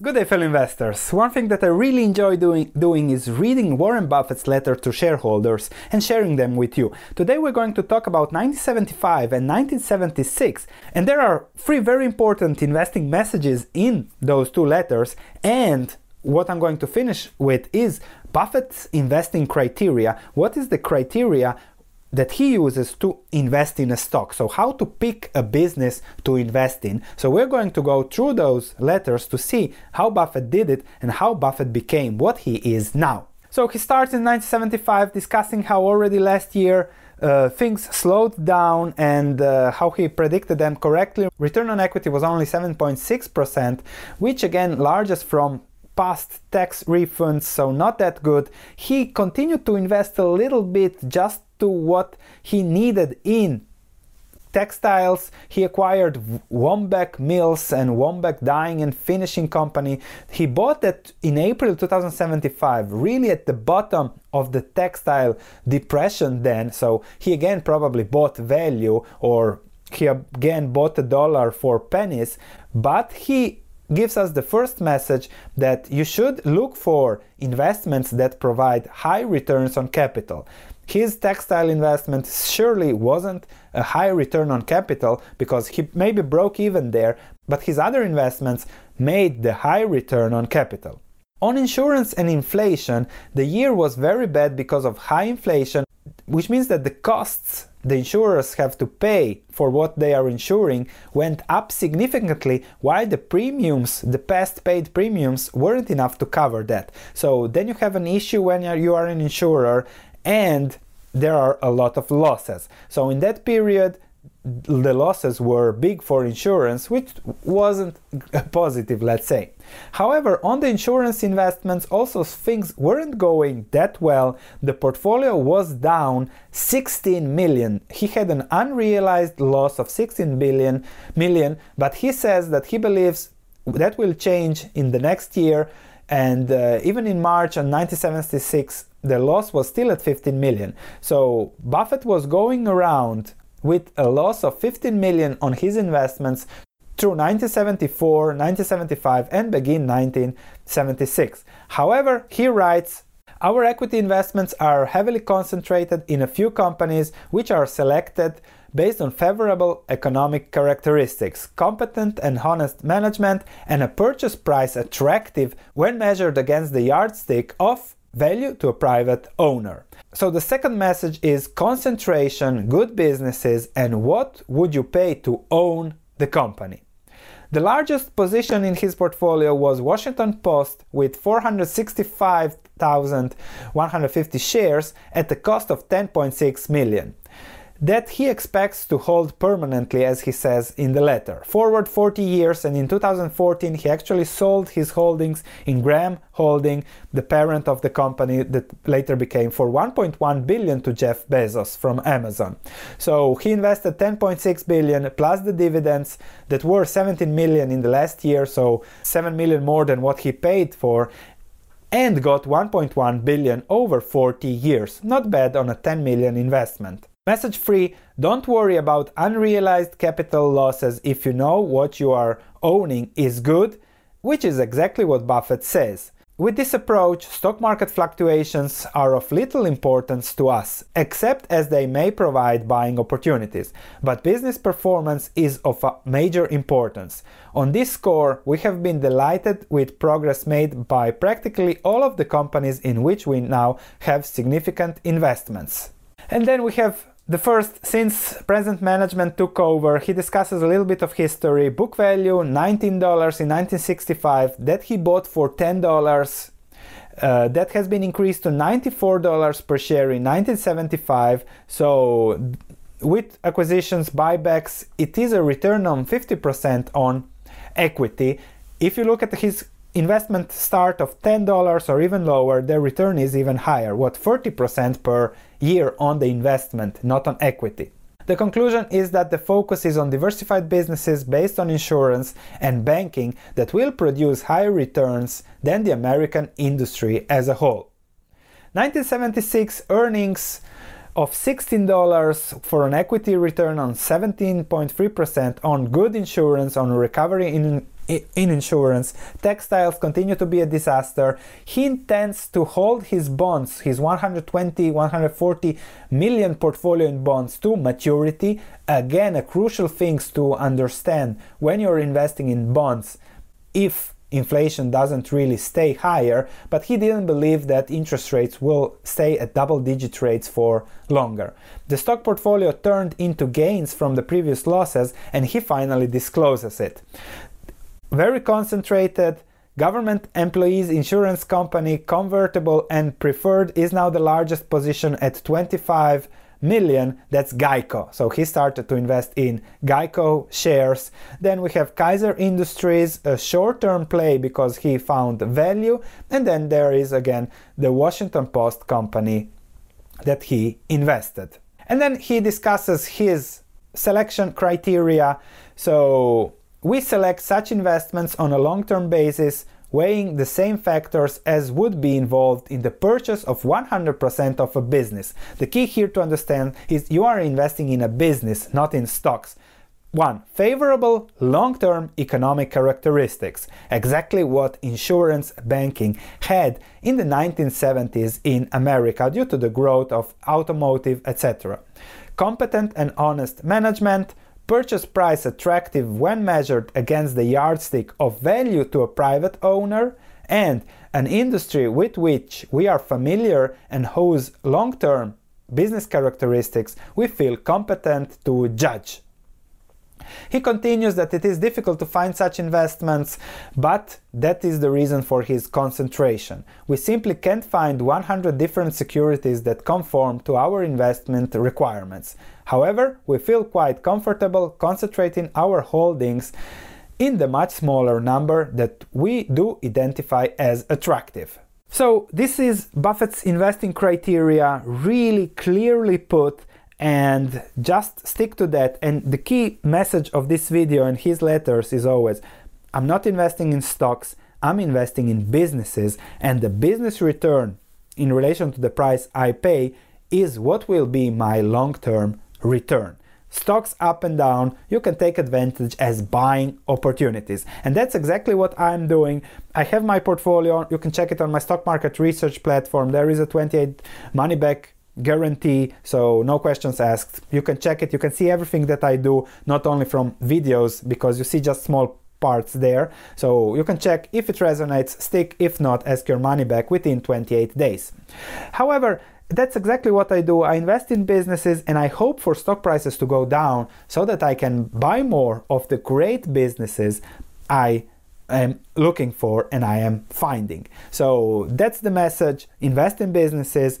Good day, fellow investors. One thing that I really enjoy doing, doing is reading Warren Buffett's letter to shareholders and sharing them with you. Today we're going to talk about 1975 and 1976, and there are three very important investing messages in those two letters. And what I'm going to finish with is Buffett's investing criteria. What is the criteria that he uses to invest in a stock. So, how to pick a business to invest in. So, we're going to go through those letters to see how Buffett did it and how Buffett became what he is now. So, he starts in 1975 discussing how already last year uh, things slowed down and uh, how he predicted them correctly. Return on equity was only 7.6%, which again, largest from past tax refunds, so not that good. He continued to invest a little bit just to what he needed in textiles. He acquired Waumbec Mills and Waumbec Dyeing and Finishing Company. He bought that in April 2075, really at the bottom of the textile depression then. So he again probably bought value or he again bought a dollar for pennies, but he gives us the first message that you should look for investments that provide high returns on capital. His textile investment surely wasn't a high return on capital because he maybe broke even there, but his other investments made the high return on capital. On insurance and inflation, the year was very bad because of high inflation, which means that the costs the insurers have to pay for what they are insuring went up significantly while the premiums, the past paid premiums, weren't enough to cover that. So then you have an issue when you are an insurer and there are a lot of losses. So in that period, the losses were big for insurance, which wasn't positive, let's say. However, on the insurance investments, also things weren't going that well. The portfolio was down 16 million. He had an unrealized loss of 16 billion million, but he says that he believes that will change in the next year. And uh, even in March of 1976, the loss was still at 15 million. So Buffett was going around with a loss of 15 million on his investments through 1974, 1975, and begin 1976. However, he writes, our equity investments are heavily concentrated in a few companies which are selected based on favorable economic characteristics, competent and honest management, and a purchase price attractive when measured against the yardstick of value to a private owner. So the second message is concentration, good businesses, and what would you pay to own the company. The largest position in his portfolio was Washington Post with 465,150 shares at the cost of 10.6 million that he expects to hold permanently, as he says in the letter. Forward 40 years, and in 2014, he actually sold his holdings in Graham Holding, the parent of the company that later became for 1.1 billion to Jeff Bezos from Amazon. So he invested 10.6 billion plus the dividends that were 17 million in the last year, so 7 million more than what he paid for and got 1.1 billion over 40 years. Not bad on a 10 million investment. Message 3 Don't worry about unrealized capital losses if you know what you are owning is good, which is exactly what Buffett says. With this approach, stock market fluctuations are of little importance to us, except as they may provide buying opportunities. But business performance is of major importance. On this score, we have been delighted with progress made by practically all of the companies in which we now have significant investments. And then we have the first, since present management took over, he discusses a little bit of history. Book value $19 in 1965, that he bought for $10. Uh, that has been increased to $94 per share in 1975. So, with acquisitions, buybacks, it is a return on 50% on equity. If you look at his investment start of $10 or even lower, the return is even higher, what 40% per year on the investment, not on equity. The conclusion is that the focus is on diversified businesses based on insurance and banking that will produce higher returns than the American industry as a whole. 1976 earnings of $16 for an equity return on 17.3% on good insurance on recovery in in insurance. Textiles continue to be a disaster. He intends to hold his bonds, his 120, 140 million portfolio in bonds to maturity. Again, a crucial thing to understand when you're investing in bonds. If inflation doesn't really stay higher, but he didn't believe that interest rates will stay at double digit rates for longer. The stock portfolio turned into gains from the previous losses and he finally discloses it. Very concentrated, government employees insurance company convertible and preferred is now the largest position at 25 million, that's Geico. So he started to invest in Geico shares. Then we have Kaiser Industries, a short term play because he found value. And then there is again the Washington Post company that he invested. And then he discusses his selection criteria. So we select such investments on a long term basis weighing the same factors as would be involved in the purchase of 100% of a business. The key here to understand is you are investing in a business, not in stocks. 1. Favorable long term economic characteristics. Exactly what insurance banking had in the 1970s in America due to the growth of automotive, etc. Competent and honest management, purchase price attractive when measured against the yardstick of value to a private owner, and an industry with which we are familiar and whose long term business characteristics we feel competent to judge. He continues that it is difficult to find such investments, but that is the reason for his concentration. We simply can't find 100 different securities that conform to our investment requirements. However, we feel quite comfortable concentrating our holdings in the much smaller number that we do identify as attractive. So, this is Buffett's investing criteria really clearly put and just stick to that. And the key message of this video and his letters is always I'm not investing in stocks, I'm investing in businesses, and the business return in relation to the price I pay is what will be my long term return. Stocks up and down, you can take advantage as buying opportunities. And that's exactly what I'm doing. I have my portfolio, you can check it on my stock market research platform. There is a 28 money back guarantee. So no questions asked. You can check it. You can see everything that i do not only from videos because you see just small parts there. So you can check if it resonates. Stick if not ask your money back within 28 days. However that's exactly what I do. I invest in businesses and I hope for stock prices to go down so that I can buy more of the great businesses I am looking for and I am finding. So that's the message. Invest in businesses,